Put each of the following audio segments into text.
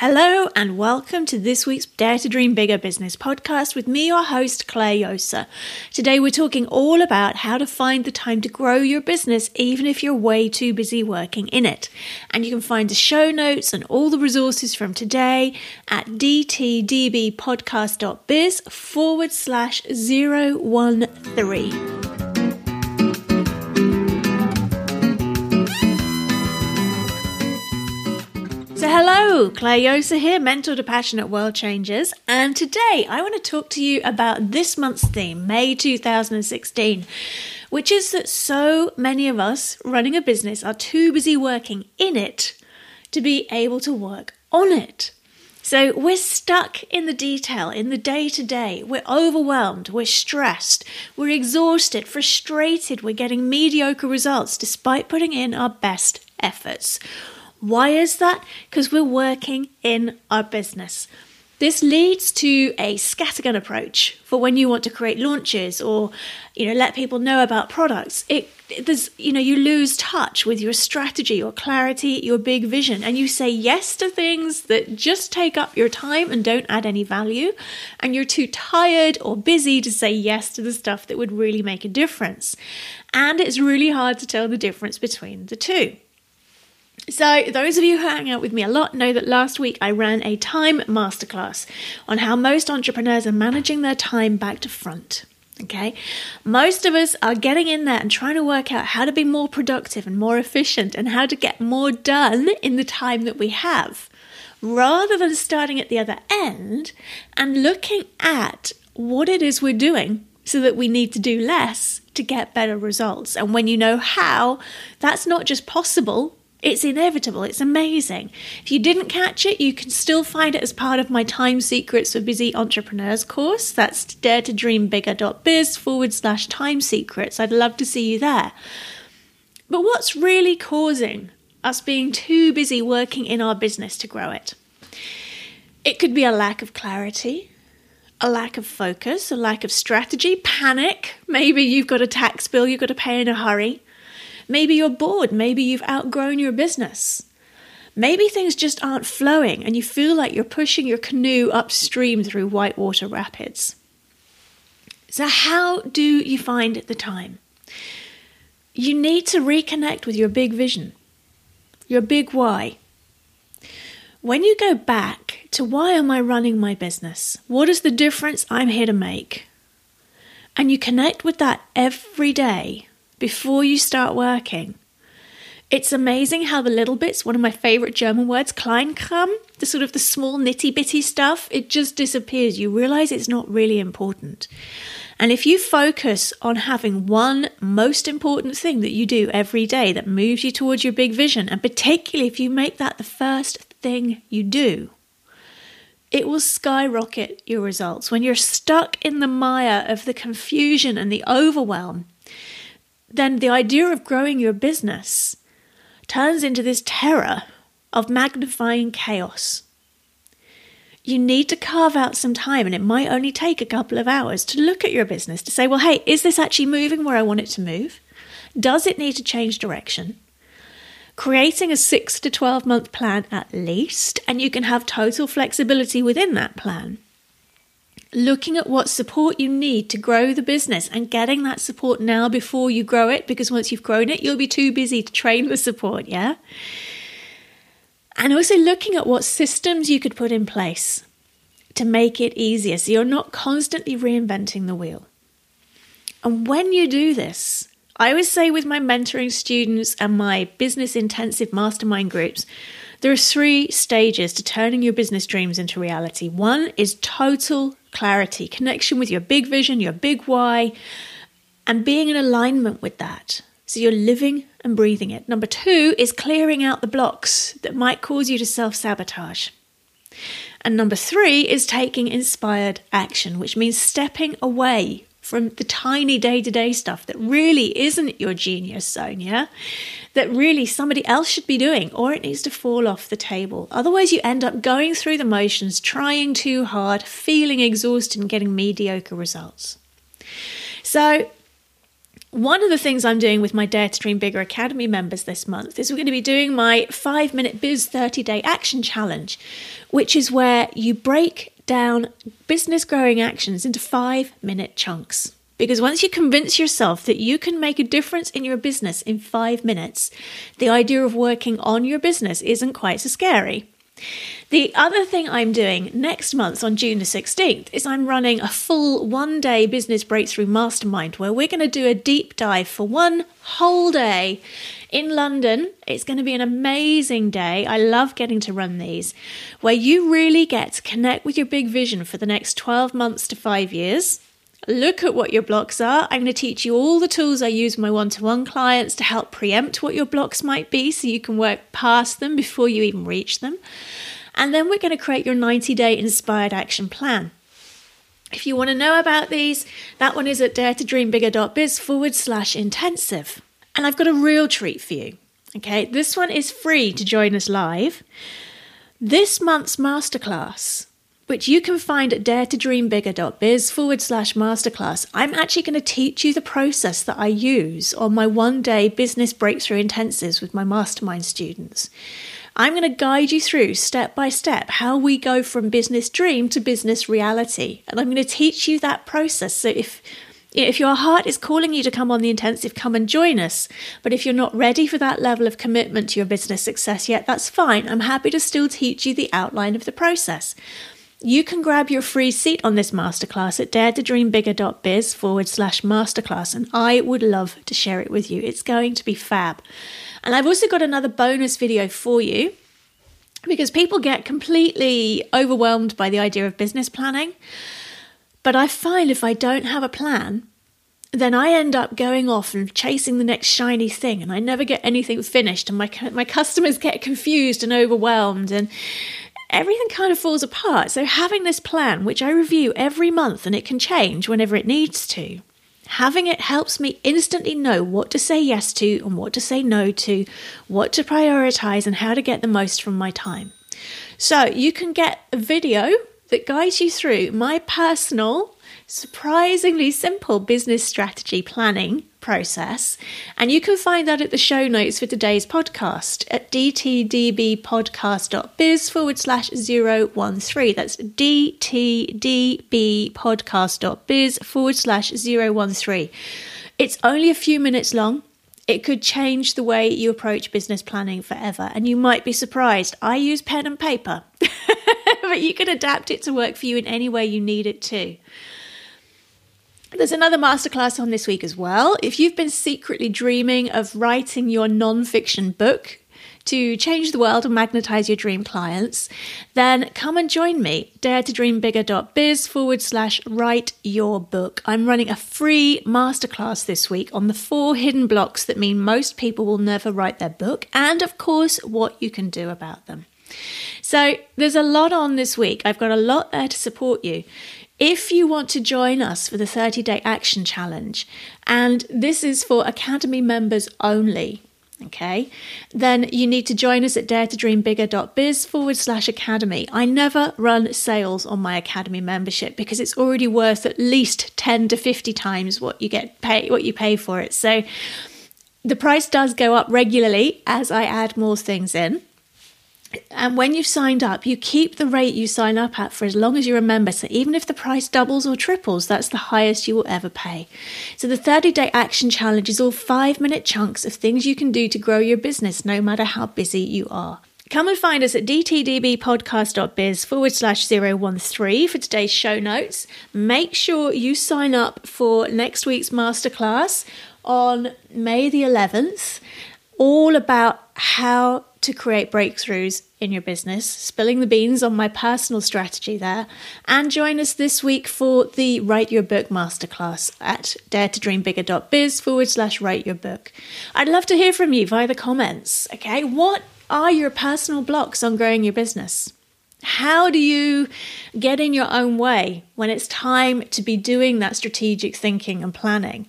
Hello and welcome to this week's Dare to Dream Bigger Business podcast with me, your host, Clare Josa. Today we're talking all about how to find the time to grow your business even if you're way too busy working in it. And you can find the show notes and all the resources from today at dtdbpodcast.biz forward slash 013. Hello, Clare Josa here, mentor to passionate world changers. And today I want to talk to you about this month's theme, May 2016, which is that so many of us running a business are too busy working in it to be able to work on it. So we're stuck in the detail, in the day to day. We're overwhelmed, we're stressed, we're exhausted, frustrated, we're getting mediocre results despite putting in our best efforts. Why is that? Because we're working in our business. This leads to a scattergun approach for when you want to create launches or, you know, let people know about products. It there's you know you lose touch with your strategy, your clarity, your big vision, and you say yes to things that just take up your time and don't add any value, and you're too tired or busy to say yes to the stuff that would really make a difference. And it's really hard to tell the difference between the two. So, those of you who hang out with me a lot know that last week I ran a time masterclass on how most entrepreneurs are managing their time back to front. Okay, most of us are getting in there and trying to work out how to be more productive and more efficient and how to get more done in the time that we have, rather than starting at the other end and looking at what it is we're doing so that we need to do less to get better results. And when you know how, that's not just possible, it's inevitable. It's amazing. If you didn't catch it, you can still find it as part of my Time Secrets for Busy Entrepreneurs course. That's daretodreambigger.biz forward slash time secrets. I'd love to see you there. But what's really causing us being too busy working in our business to grow it? It could be a lack of clarity, a lack of focus, a lack of strategy, panic. Maybe you've got a tax bill you've got to pay in a hurry. Maybe you're bored. Maybe you've outgrown your business. Maybe things just aren't flowing and you feel like you're pushing your canoe upstream through whitewater rapids. So, how do you find the time? You need to reconnect with your big vision, your big why. When you go back to why am I running my business? What is the difference I'm here to make? And you connect with that every day, before you start working. It's amazing how the little bits, one of my favorite German words, Kleinkram, the sort of the small nitty bitty stuff, it just disappears. You realize it's not really important. And if you focus on having one most important thing that you do every day that moves you towards your big vision, and particularly if you make that the first thing you do, it will skyrocket your results. When you're stuck in the mire of the confusion and the overwhelm, then the idea of growing your business turns into this terror of magnifying chaos. You need to carve out some time, and it might only take a couple of hours to look at your business to say, well, hey, is this actually moving where I want it to move? Does it need to change direction? Creating a six to 12 month plan at least, and you can have total flexibility within that plan looking at what support you need to grow the business and getting that support now before you grow it, because once you've grown it, you'll be too busy to train the support, yeah? And also looking at what systems you could put in place to make it easier so you're not constantly reinventing the wheel. And when you do this, I always say with my mentoring students and my business intensive mastermind groups, there are three stages to turning your business dreams into reality. One is total clarity, connection with your big vision, your big why, and being in alignment with that. So you're living and breathing it. Number two is clearing out the blocks that might cause you to self sabotage. And number three is taking inspired action, which means stepping away from the tiny day to day stuff that really isn't your genius yeah? that really somebody else should be doing, or it needs to fall off the table. Otherwise, you end up going through the motions, trying too hard, feeling exhausted, and getting mediocre results. So, one of the things I'm doing with my Dare to Dream Bigger Academy members this month is we're going to be doing my five minute biz 30 day action challenge, which is where you break down business growing actions into five minute chunks. Because once you convince yourself that you can make a difference in your business in five minutes, the idea of working on your business isn't quite so scary. The other thing I'm doing next month on June the 16th is I'm running a full one day business breakthrough mastermind where we're going to do a deep dive for one whole day in London. It's going to be an amazing day. I love getting to run these where you really get to connect with your big vision for the next 12 months to five years look at what your blocks are. I'm going to teach you all the tools I use with my one to one clients to help preempt what your blocks might be so you can work past them before you even reach them. And then we're going to create your 90 day inspired action plan. If you want to know about these, that one is at daretodreambigger.biz forward slash intensive. And I've got a real treat for you. Okay, this one is free to join us live. This month's masterclass which you can find at daretodreambigger.biz forward slash masterclass. I'm actually going to teach you the process that I use on my one day business breakthrough intensives with my mastermind students. I'm going to guide you through step by step how we go from business dream to business reality. And I'm going to teach you that process. So if if your heart is calling you to come on the intensive, come and join us. But if you're not ready for that level of commitment to your business success yet, that's fine. I'm happy to still teach you the outline of the process. You can grab your free seat on this masterclass at daretodreambigger.biz forward slash masterclass, and I would love to share it with you. It's going to be fab. And I've also got another bonus video for you because people get completely overwhelmed by the idea of business planning. But I find if I don't have a plan, then I end up going off and chasing the next shiny thing, and I never get anything finished, and my my customers get confused and overwhelmed, and everything kind of falls apart. So, having this plan, which I review every month and it can change whenever it needs to, having it helps me instantly know what to say yes to and what to say no to, what to prioritize, and how to get the most from my time. So, you can get a video that guides you through my personal surprisingly simple business strategy planning process. And you can find that at the show notes for today's podcast at dtdbpodcast.biz forward slash 013. That's dtdbpodcast.biz forward slash 013. It's only a few minutes long. It could change the way you approach business planning forever. And you might be surprised. I use pen and paper, but you can adapt it to work for you in any way you need it to. There's another masterclass on this week as well. If you've been secretly dreaming of writing your non-fiction book to change the world and magnetize your dream clients, then come and join me. Dare to dream bigger.biz forward slash write your book. I'm running a free masterclass this week on the four hidden blocks that mean most people will never write their book, and of course, what you can do about them. So, there's a lot on this week. I've got a lot there to support you. If you want to join us for the 30 day action challenge, and this is for Academy members only, okay, then you need to join us at daretodreambigger.biz forward slash academy. I never run sales on my academy membership because it's already worth at least 10 to 50 times what you get pay what you pay for it. So the price does go up regularly as I add more things in. And when you've signed up, you keep the rate you sign up at for as long as you remember. So even if the price doubles or triples, that's the highest you will ever pay. So the 30 day action challenge is all five minute chunks of things you can do to grow your business, no matter how busy you are. Come and find us at dtdbpodcast.biz forward slash 013 for today's show notes. Make sure you sign up for next week's masterclass on May the 11th, all about how to create breakthroughs in your business, spilling the beans on my personal strategy there, and join us this week for the Write Your Book Masterclass at daretodreambigger.biz forward slash write your book. I'd love to hear from you via the comments. Okay, what are your personal blocks on growing your business? How do you get in your own way when it's time to be doing that strategic thinking and planning?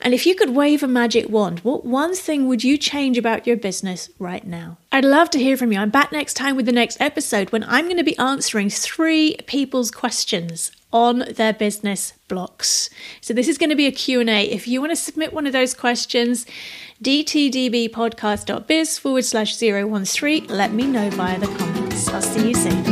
And if you could wave a magic wand, what one thing would you change about your business right now? I'd love to hear from you. I'm back next time with the next episode when I'm going to be answering three people's questions on their business blocks. So this is going to be a Q&A. If you want to submit one of those questions, dtdbpodcast.biz forward slash 013, let me know via the comments. I'll see you soon.